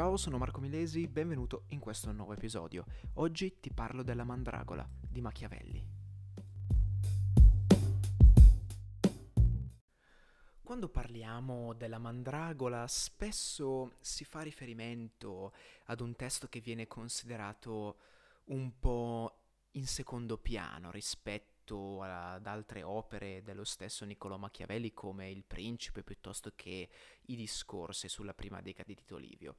Ciao, sono Marco Milesi, benvenuto in questo nuovo episodio. Oggi ti parlo della Mandragola di Machiavelli. Quando parliamo della Mandragola spesso si fa riferimento ad un testo che viene considerato un po' in secondo piano rispetto ad altre opere dello stesso Niccolò Machiavelli come Il Principe piuttosto che i discorsi sulla prima decada di Tito Livio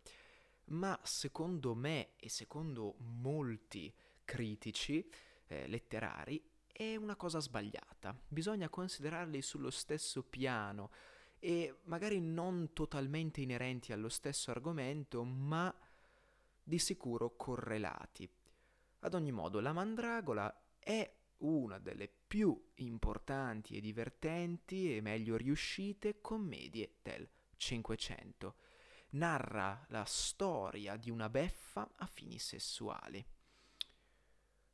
ma secondo me e secondo molti critici eh, letterari è una cosa sbagliata. Bisogna considerarli sullo stesso piano e magari non totalmente inerenti allo stesso argomento, ma di sicuro correlati. Ad ogni modo, la mandragola è una delle più importanti e divertenti e meglio riuscite commedie del Cinquecento narra la storia di una beffa a fini sessuali.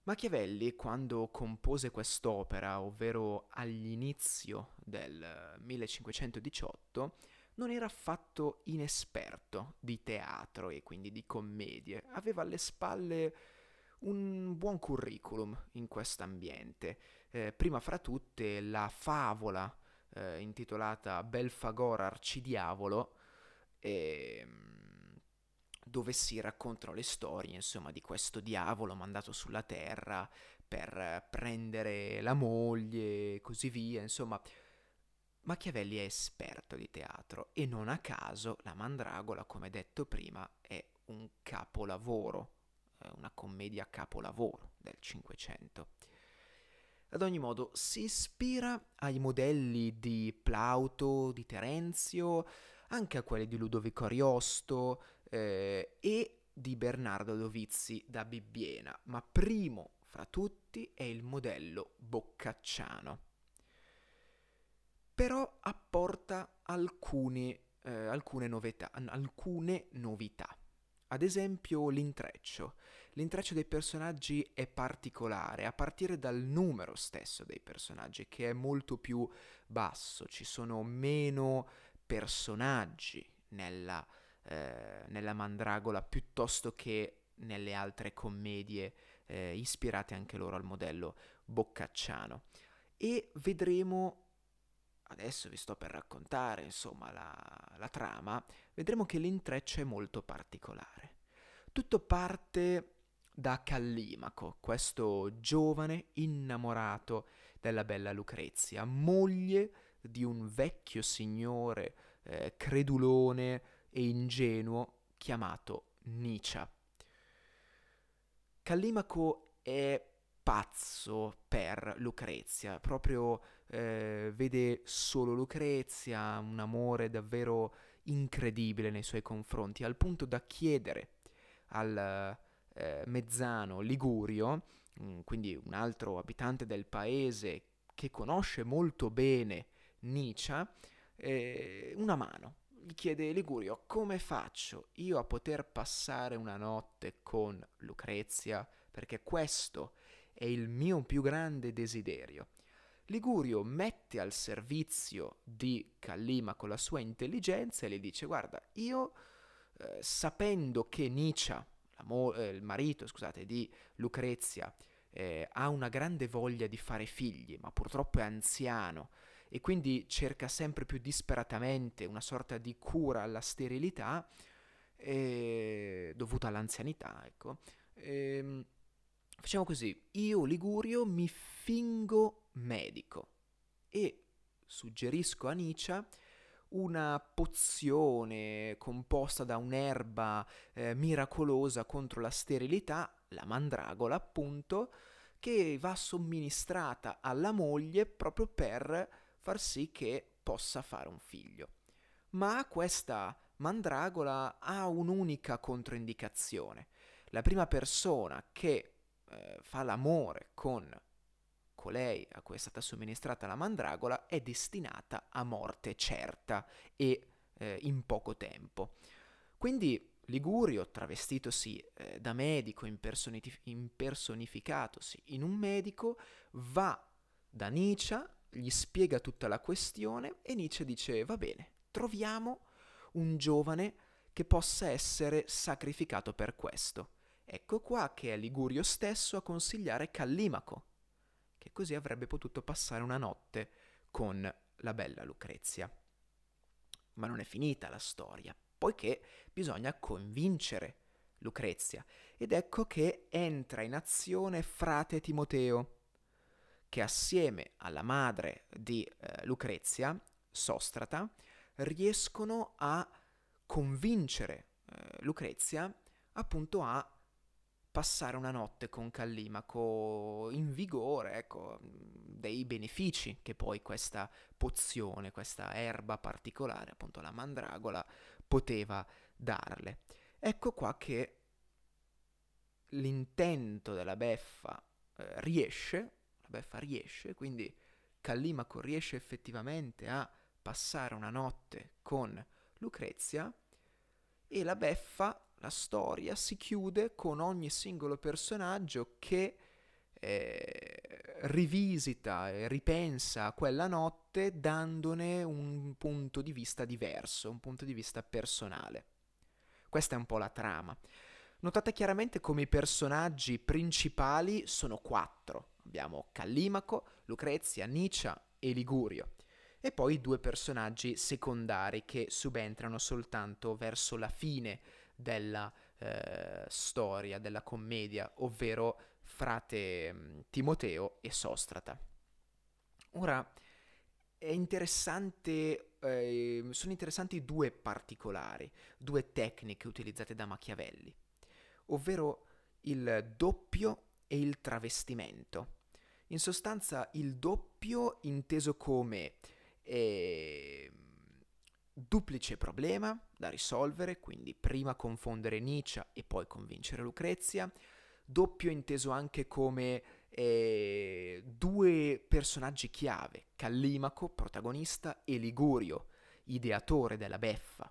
Machiavelli, quando compose quest'opera, ovvero all'inizio del 1518, non era affatto inesperto di teatro e quindi di commedie, aveva alle spalle un buon curriculum in quest'ambiente. Eh, prima fra tutte la favola eh, intitolata Belfagor Arcidiavolo, e, ehm, dove si raccontano le storie, insomma, di questo diavolo mandato sulla terra per prendere la moglie e così via, insomma. Machiavelli è esperto di teatro e non a caso la Mandragola, come detto prima, è un capolavoro, una commedia capolavoro del Cinquecento. Ad ogni modo, si ispira ai modelli di Plauto, di Terenzio, anche a quelli di Ludovico Ariosto eh, e di Bernardo Dovizzi da Bibbiena, ma primo fra tutti è il modello boccacciano. Però apporta alcuni, eh, alcune, novità, alcune novità. Ad esempio l'intreccio. L'intreccio dei personaggi è particolare, a partire dal numero stesso dei personaggi, che è molto più basso, ci sono meno personaggi nella, eh, nella Mandragola piuttosto che nelle altre commedie eh, ispirate anche loro al modello boccacciano. E vedremo, adesso vi sto per raccontare insomma la, la trama, vedremo che l'intreccio è molto particolare. Tutto parte da Callimaco, questo giovane innamorato della bella Lucrezia, moglie di un vecchio signore eh, credulone e ingenuo chiamato Nietzsche. Callimaco è pazzo per Lucrezia, proprio eh, vede solo Lucrezia, un amore davvero incredibile nei suoi confronti, al punto da chiedere al eh, mezzano Ligurio, mm, quindi un altro abitante del paese che conosce molto bene Nietzsche, eh, una mano. Gli chiede Ligurio come faccio io a poter passare una notte con Lucrezia, perché questo è il mio più grande desiderio. Ligurio mette al servizio di Callimaco la sua intelligenza e le dice guarda, io eh, sapendo che Nietzsche, eh, il marito scusate, di Lucrezia, eh, ha una grande voglia di fare figli, ma purtroppo è anziano e quindi cerca sempre più disperatamente una sorta di cura alla sterilità eh, dovuta all'anzianità, ecco. Eh, facciamo così, io Ligurio mi fingo medico e suggerisco a Nietzsche una pozione composta da un'erba eh, miracolosa contro la sterilità, la mandragola appunto, che va somministrata alla moglie proprio per far sì che possa fare un figlio. Ma questa mandragola ha un'unica controindicazione. La prima persona che eh, fa l'amore con colei a cui è stata somministrata la mandragola è destinata a morte certa e eh, in poco tempo. Quindi Ligurio, travestitosi eh, da medico, impersonif- impersonificatosi in un medico, va da Nietzsche gli spiega tutta la questione e Nietzsche dice va bene, troviamo un giovane che possa essere sacrificato per questo. Ecco qua che è Ligurio stesso a consigliare Callimaco, che così avrebbe potuto passare una notte con la bella Lucrezia. Ma non è finita la storia, poiché bisogna convincere Lucrezia. Ed ecco che entra in azione frate Timoteo, che assieme alla madre di eh, Lucrezia, Sostrata, riescono a convincere eh, Lucrezia appunto a passare una notte con Callimaco in vigore, ecco, dei benefici che poi questa pozione, questa erba particolare, appunto la mandragola, poteva darle. Ecco qua che l'intento della beffa eh, riesce, beffa riesce, quindi Callimaco riesce effettivamente a passare una notte con Lucrezia e la beffa, la storia, si chiude con ogni singolo personaggio che eh, rivisita e ripensa a quella notte dandone un punto di vista diverso, un punto di vista personale. Questa è un po' la trama. Notate chiaramente come i personaggi principali sono quattro. Abbiamo Callimaco, Lucrezia, Nicia e Ligurio. E poi due personaggi secondari che subentrano soltanto verso la fine della eh, storia, della commedia, ovvero frate mm, Timoteo e Sostrata. Ora, interessante, eh, sono interessanti due particolari, due tecniche utilizzate da Machiavelli, ovvero il doppio e il travestimento. In sostanza il doppio inteso come eh, duplice problema da risolvere, quindi prima confondere Nietzsche e poi convincere Lucrezia, doppio inteso anche come eh, due personaggi chiave, Callimaco, protagonista, e Ligurio, ideatore della beffa.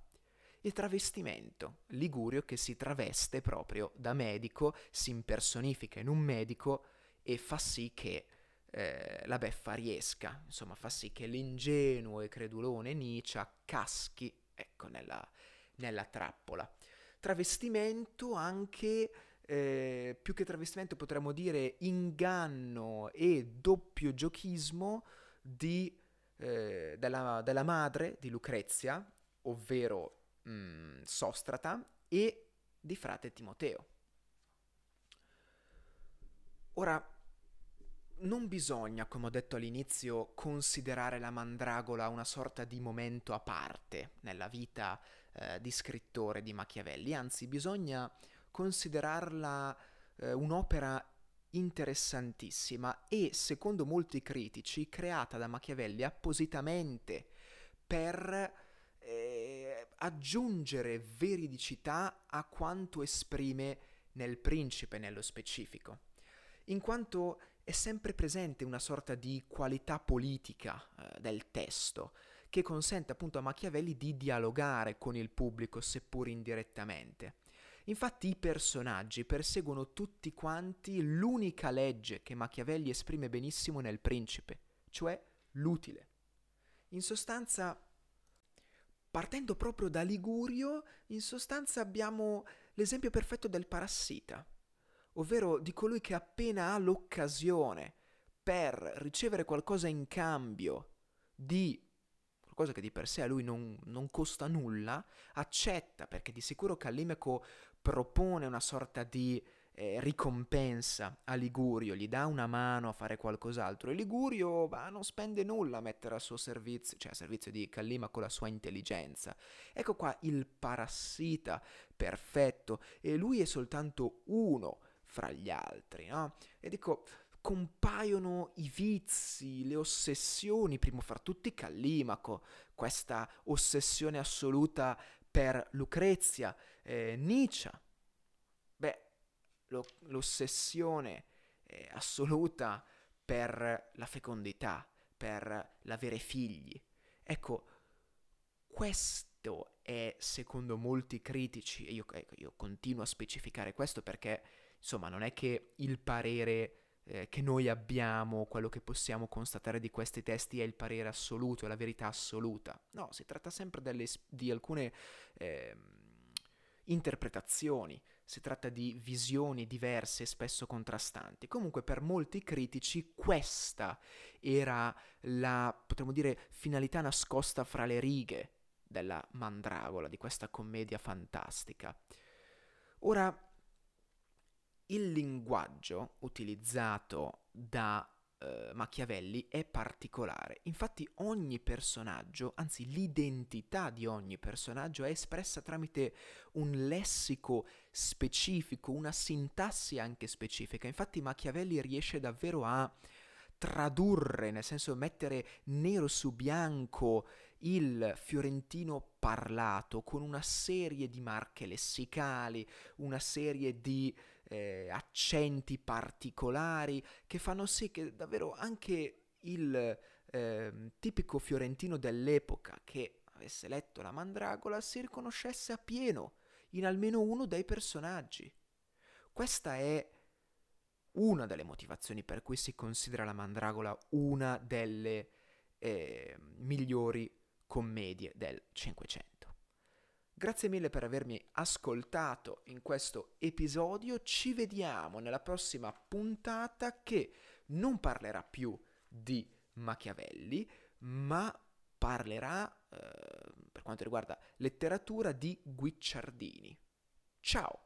Il travestimento, Ligurio che si traveste proprio da medico, si impersonifica in un medico e fa sì che eh, la beffa riesca, insomma fa sì che l'ingenuo e credulone Nietzsche caschi, ecco, nella, nella trappola. Travestimento anche eh, più che travestimento potremmo dire inganno e doppio giochismo di, eh, della, della, madre di Lucrezia, ovvero mh, mm, Sostrata, e di frate Timoteo. Ora, non bisogna, come ho detto all'inizio, considerare la mandragola una sorta di momento a parte nella vita eh, di scrittore di Machiavelli, anzi bisogna considerarla eh, un'opera interessantissima e, secondo molti critici, creata da Machiavelli appositamente per eh, aggiungere veridicità a quanto esprime nel principe nello specifico, in quanto è sempre presente una sorta di qualità politica eh, del testo che consente appunto a Machiavelli di dialogare con il pubblico seppur indirettamente. Infatti i personaggi perseguono tutti quanti l'unica legge che Machiavelli esprime benissimo nel principe, cioè l'utile. In sostanza, partendo proprio da Ligurio, in sostanza abbiamo l'esempio perfetto del parassita, ovvero di colui che appena ha l'occasione per ricevere qualcosa in cambio di qualcosa che di per sé a lui non, non costa nulla, accetta perché di sicuro Callimeco propone una sorta di eh, ricompensa a Ligurio, gli dà una mano a fare qualcos'altro e Ligurio bah, non spende nulla a mettere a suo servizio, cioè a servizio di Callima con la sua intelligenza. Ecco qua il parassita perfetto e lui è soltanto uno fra gli altri, no? E dico, compaiono i vizi, le ossessioni, primo fra tutti Callimaco, questa ossessione assoluta per Lucrezia, eh, Nietzsche. Beh, lo, l'ossessione eh, assoluta per la fecondità, per l'avere figli. Ecco, questo è, secondo molti critici, e io, ecco, io continuo a specificare questo perché, insomma, non è che il parere eh, che noi abbiamo, quello che possiamo constatare di questi testi è il parere assoluto, è la verità assoluta. No, si tratta sempre delle, di alcune... Eh, interpretazioni, si tratta di visioni diverse e spesso contrastanti. Comunque per molti critici questa era la, potremmo dire, finalità nascosta fra le righe della Mandragola, di questa commedia fantastica. Ora, il linguaggio utilizzato da eh, Machiavelli è particolare. Infatti ogni personaggio, anzi l'identità di ogni personaggio è espressa tramite un lessico specifico, una sintassi anche specifica. Infatti Machiavelli riesce davvero a tradurre, nel senso mettere nero su bianco il fiorentino parlato con una serie di marche lessicali, una serie di eh, accenti particolari che fanno sì che davvero anche il eh, tipico fiorentino dell'epoca che avesse letto la Mandragola si riconoscesse appieno in almeno uno dei personaggi. Questa è una delle motivazioni per cui si considera la Mandragola una delle eh, migliori commedie del Cinquecento. Grazie mille per avermi ascoltato in questo episodio, ci vediamo nella prossima puntata che non parlerà più di Machiavelli, ma parlerà, eh, per quanto riguarda letteratura, di Guicciardini. Ciao!